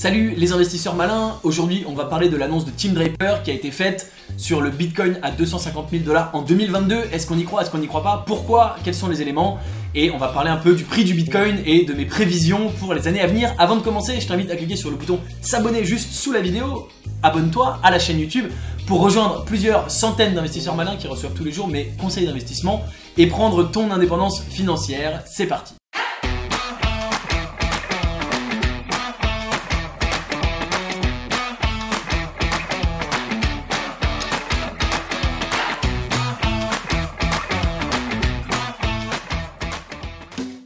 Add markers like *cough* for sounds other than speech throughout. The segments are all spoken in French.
Salut les investisseurs malins, aujourd'hui on va parler de l'annonce de Tim Draper qui a été faite sur le Bitcoin à 250 000 dollars en 2022. Est-ce qu'on y croit, est-ce qu'on n'y croit pas? Pourquoi? Quels sont les éléments? Et on va parler un peu du prix du Bitcoin et de mes prévisions pour les années à venir. Avant de commencer, je t'invite à cliquer sur le bouton s'abonner juste sous la vidéo. Abonne-toi à la chaîne YouTube pour rejoindre plusieurs centaines d'investisseurs malins qui reçoivent tous les jours mes conseils d'investissement et prendre ton indépendance financière. C'est parti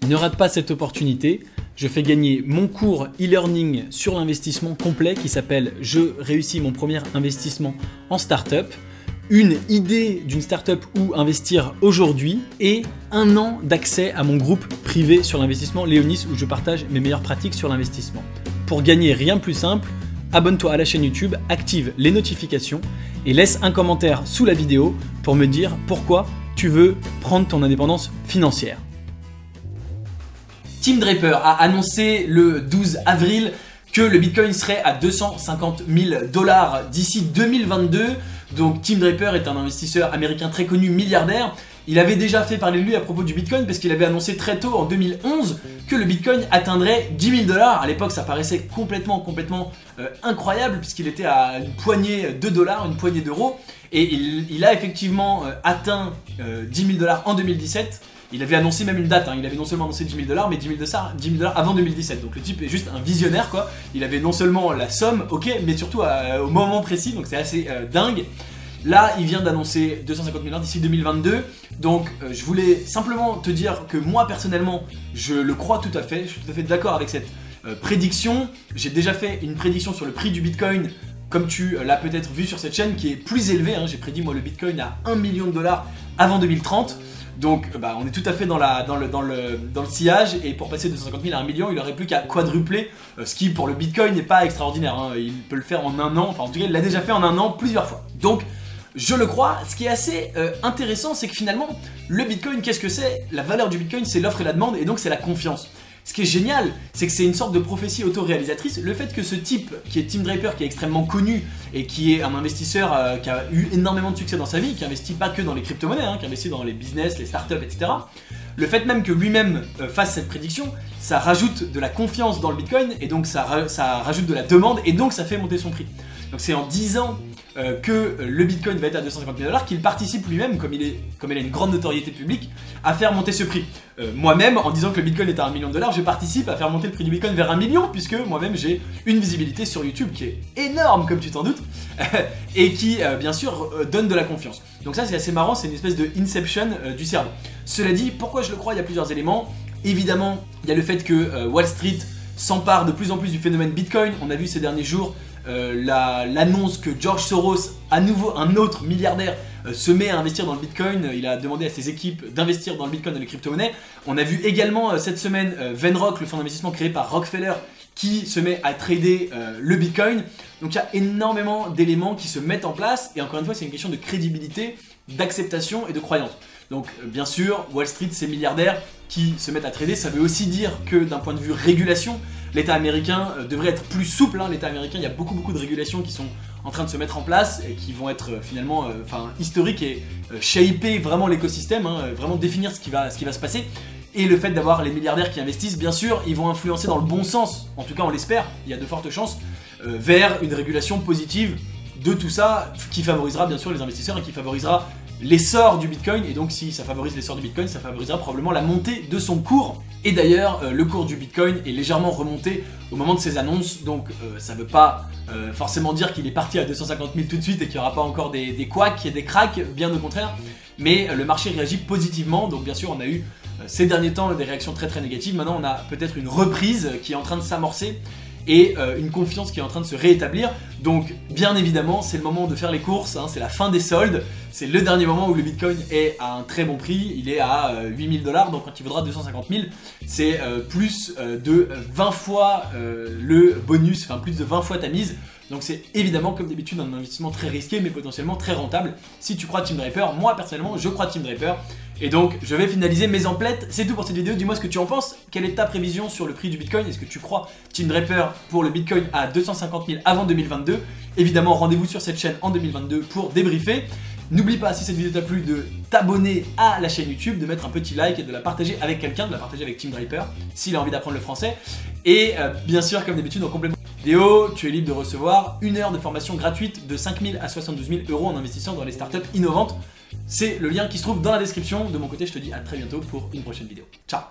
Ne rate pas cette opportunité. Je fais gagner mon cours e-learning sur l'investissement complet qui s'appelle Je réussis mon premier investissement en startup. Une idée d'une startup où investir aujourd'hui et un an d'accès à mon groupe privé sur l'investissement Léonis où je partage mes meilleures pratiques sur l'investissement. Pour gagner rien de plus simple, abonne-toi à la chaîne YouTube, active les notifications et laisse un commentaire sous la vidéo pour me dire pourquoi tu veux prendre ton indépendance financière. Tim Draper a annoncé le 12 avril que le Bitcoin serait à 250 000 dollars d'ici 2022. Donc Tim Draper est un investisseur américain très connu, milliardaire. Il avait déjà fait parler de lui à propos du Bitcoin parce qu'il avait annoncé très tôt en 2011 que le Bitcoin atteindrait 10 000 dollars. À l'époque, ça paraissait complètement, complètement euh, incroyable puisqu'il était à une poignée de dollars, une poignée d'euros. Et il, a effectivement euh, atteint 10 euh, 000 dollars en 2017. Il avait annoncé même une date, hein. il avait non seulement annoncé 10 000 dollars, mais 10 000 dollars avant 2017. Donc le type est juste un visionnaire quoi. Il avait non seulement la somme, ok, mais surtout euh, au moment précis, donc c'est assez euh, dingue. Là, il vient d'annoncer 250 000 dollars d'ici 2022. Donc, euh, je voulais simplement te dire que moi, personnellement, je le crois tout à fait. Je suis tout à fait d'accord avec cette prédiction. J'ai déjà fait une prédiction sur le prix du Bitcoin, comme tu l'as peut-être vu sur cette chaîne, qui est plus élevé. Hein. J'ai prédit, moi, le Bitcoin à 1 million de dollars avant 2030. Donc bah, on est tout à fait dans, le, sillage et pour passer de 250 000 à 1 million, il aurait plus qu'à quadrupler, euh, ce qui pour le Bitcoin n'est pas extraordinaire. Hein. Il peut le faire en un an, enfin en tout cas il l'a déjà fait en un an plusieurs fois. Donc je le crois, ce qui est assez euh, intéressant c'est que finalement le Bitcoin qu'est-ce que c'est? La valeur du Bitcoin c'est l'offre et la demande et donc c'est la confiance. Ce qui est génial, c'est que c'est une sorte de prophétie autoréalisatrice. Le fait que ce type, qui est Tim Draper, qui est extrêmement connu et qui est un investisseur euh, qui a eu énormément de succès dans sa vie, qui investit pas que dans les crypto-monnaies, hein, qui investit dans les business, les startups, etc. Le fait même que lui-même euh, fasse cette prédiction, ça rajoute de la confiance dans le Bitcoin et donc ça, ça rajoute de la demande et donc ça fait monter son prix. Donc c'est en 10 ans euh, que le Bitcoin va être à 250 000 dollars qu'il participe lui-même, comme, il est, a une grande notoriété publique, à faire monter ce prix. Euh, moi-même, en disant que le Bitcoin est à 1 million de dollars, je participe à faire monter le prix du Bitcoin vers 1 million, puisque moi-même j'ai une visibilité sur YouTube qui est énorme, comme tu t'en doutes, *laughs* et qui, euh, bien sûr, donne de la confiance. Donc ça c'est assez marrant, c'est une espèce de inception du cerveau. Cela dit, pourquoi je le crois, il y a plusieurs éléments. Évidemment, il y a le fait que Wall Street s'empare de plus en plus du phénomène Bitcoin. On a vu ces derniers jours euh, l'annonce que George Soros, à nouveau un autre milliardaire, euh, se met à investir dans le Bitcoin. Il a demandé à ses équipes d'investir dans le Bitcoin et les crypto-monnaies. On a vu également euh, cette semaine Venrock, le fonds d'investissement créé par Rockefeller, qui se met à trader le Bitcoin. Donc il y a énormément d'éléments qui se mettent en place. Et encore une fois, c'est une question de crédibilité, d'acceptation et de croyance. Donc bien sûr, Wall Street, ces milliardaires qui se mettent à trader, ça veut aussi dire que d'un point de vue régulation, l'État américain euh, devrait être plus souple. Hein. L'État américain, il y a beaucoup beaucoup de régulations qui sont en train de se mettre en place et qui vont être euh, finalement euh, historiques et shaper vraiment l'écosystème, hein, vraiment définir ce qui, va, ce qui va se passer. Et le fait d'avoir les milliardaires qui investissent, bien sûr, ils vont influencer dans le bon sens, en tout cas on l'espère, il y a de fortes chances, vers une régulation positive de tout ça qui favorisera bien sûr les investisseurs et qui favorisera l'essor du Bitcoin, et donc si ça favorise l'essor du Bitcoin, ça favorisera probablement la montée de son cours. Et d'ailleurs, euh, le cours du Bitcoin est légèrement remonté au moment de ces annonces, donc euh, ça ne veut pas euh, forcément dire qu'il est parti à 250 000 tout de suite et qu'il n'y aura pas encore des, couacs et des cracks, bien au contraire, mais le marché réagit positivement, donc bien sûr on a eu ces derniers temps des réactions très très négatives, maintenant on a peut-être une reprise qui est en train de s'amorcer, et euh, une confiance qui est en train de se rétablir. Donc bien évidemment c'est le moment de faire les courses, hein, c'est la fin des soldes, c'est le dernier moment où le Bitcoin est à un très bon prix, il est à 8000 euh, dollars, donc quand il vaudra 250 000, c'est euh, plus de 20 fois le bonus, enfin plus de 20 fois ta mise. Donc c'est évidemment comme d'habitude un investissement très risqué mais potentiellement très rentable. Si tu crois Team Draper, moi personnellement je crois Team Draper Et donc, je vais finaliser mes emplettes. C'est tout pour cette vidéo. Dis-moi ce que tu en penses. Quelle est ta prévision sur le prix du Bitcoin? Est-ce que tu crois Team Draper pour le Bitcoin à 250 000 avant 2022 Évidemment, rendez-vous sur cette chaîne en 2022 pour débriefer. N'oublie pas, si cette vidéo t'a plu, de t'abonner à la chaîne YouTube, de mettre un petit like et de la partager avec quelqu'un, de la partager avec Team Draper s'il a envie d'apprendre le français. Et euh, bien sûr, comme d'habitude, en complément tu es libre de recevoir une heure de formation gratuite de 5 000 à 72 000 euros en investissant dans les startups innovantes. C'est le lien qui se trouve dans la description. De mon côté, je te dis à très bientôt pour une prochaine vidéo. Ciao